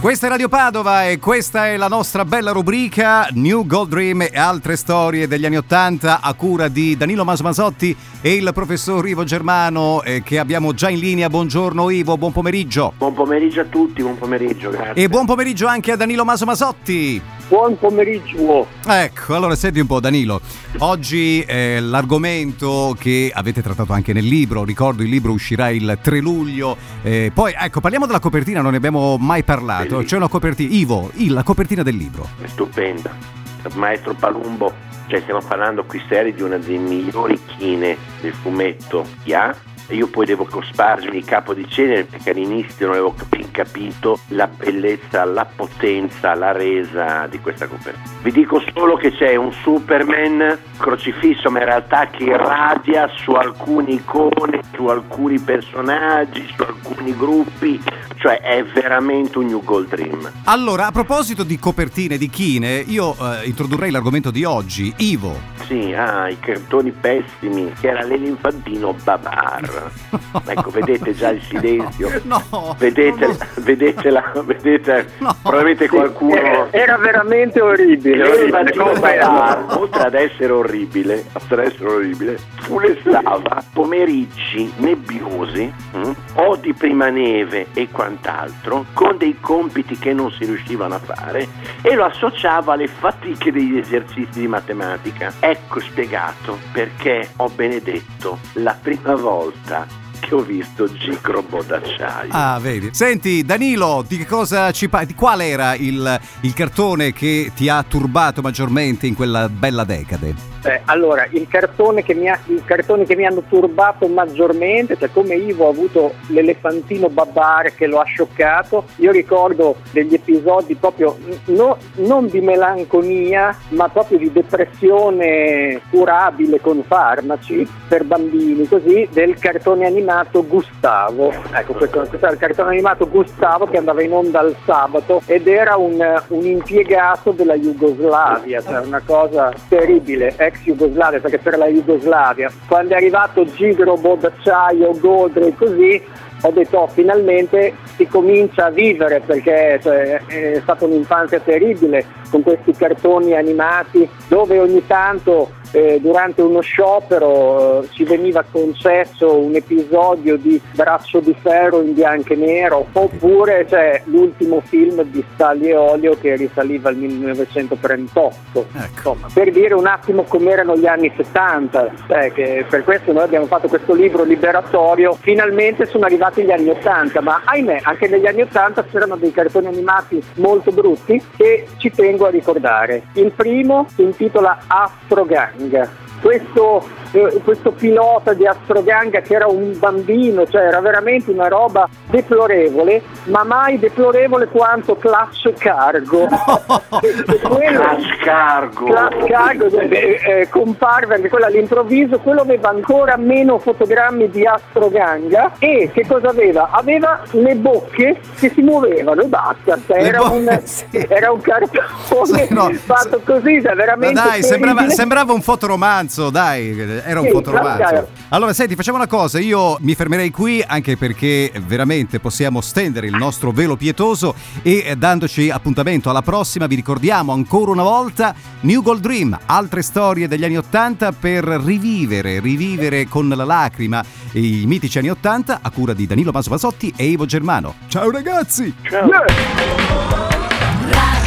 Questa è Radio Padova e questa è la nostra bella rubrica New Gold Dream e altre storie degli anni Ottanta a cura di Danilo Masmasotti e il professor Ivo Germano eh, che abbiamo già in linea. Buongiorno Ivo, buon pomeriggio. Buon pomeriggio a tutti, buon pomeriggio, grazie. E buon pomeriggio anche a Danilo Masmasotti. Buon pomeriggio. Ecco, allora senti un po' Danilo, oggi eh, l'argomento che avete trattato anche nel libro, ricordo il libro uscirà il 3 luglio, eh, poi ecco parliamo della copertina, non ne abbiamo mai parlato, c'è una copertina, Ivo, la copertina del libro. È stupenda. Maestro Palumbo, cioè stiamo parlando qui seri di una delle migliori chine del fumetto che ha. Io poi devo cospargermi capo di cenere perché all'inizio non avevo capito la bellezza, la potenza, la resa di questa copertina. Vi dico solo che c'è un Superman crocifisso, ma in realtà che irradia su alcune icone, su alcuni personaggi, su alcuni gruppi, cioè è veramente un New Gold Dream. Allora, a proposito di copertine, di chine, io eh, introdurrei l'argomento di oggi, Ivo. Sì, ah, i cartoni pessimi, che era l'elefantino Babar. Ecco, vedete già il silenzio. No, Vedete, no, no. vedete, la, vedete No. probabilmente qualcuno... Era veramente orribile. Orribile. Babar, oltre ad essere orribile, oltre ad essere orribile, fulettava pomeriggi nebbiosi mm, o di prima neve e quant'altro, con dei compiti che non si riuscivano a fare e lo associava alle fatiche degli esercizi di matematica. Ecco spiegato perché ho benedetto la prima volta che ho visto Gicrobo d'acciaio. Ah, vedi. Senti, Danilo, di che cosa ci parli? Qual era il, il cartone che ti ha turbato maggiormente in quella bella decade? Eh, allora, il cartone ha, i cartoni che mi hanno turbato maggiormente, cioè come Ivo ha avuto l'elefantino Babar che lo ha scioccato, io ricordo degli episodi proprio no- non di melanconia, ma proprio di depressione curabile con farmaci per bambini, così, del cartone animato Gustavo. Ecco, questo, questo era il cartone animato Gustavo che andava in onda il sabato ed era un, un impiegato della Jugoslavia, cioè una cosa terribile, ex Jugoslavia, perché per la Jugoslavia, quando è arrivato Gigro, d'acciaio, Goldre così, ho detto oh, finalmente si comincia a vivere perché cioè, è stata un'infanzia terribile con questi cartoni animati dove ogni tanto eh, durante uno sciopero eh, ci veniva concesso un episodio di Braccio di Ferro in bianco e nero oppure cioè, l'ultimo film di Stali e Olio che risaliva al 1938 Ecco. Insomma, per dire un attimo com'erano gli anni 70 cioè, che per questo noi abbiamo fatto questo libro liberatorio finalmente sono arrivati gli anni 80 ma ahimè anche negli anni 80 c'erano dei cartoni animati molto brutti che ci tengo a ricordare. Il primo si intitola Astrogang questo, eh, questo pilota di Astroganga che era un bambino, cioè era veramente una roba deplorevole, ma mai deplorevole quanto Clash Cargo. Clash Cargo. Clash Cargo eh, eh, comparve anche quello all'improvviso, quello aveva ancora meno fotogrammi di Astroganga e che cosa aveva? Aveva le bocche che si muovevano e basta, cioè, era, bo- un, sì. era un cartone Sì, no, fatto così, cioè, Ma veramente dai, sembrava, sembrava un fotoromanzo, dai, era un Sì, dai. Allora, senti, facciamo una cosa, io mi fermerei qui anche perché veramente possiamo stendere il nostro velo pietoso e eh, dandoci appuntamento alla prossima vi ricordiamo ancora una volta New Gold Dream, altre storie degli anni Ottanta per rivivere, rivivere con la lacrima i mitici anni Ottanta a cura di Danilo Maso Basotti e Ivo Germano. Ciao ragazzi! Ciao. Yeah.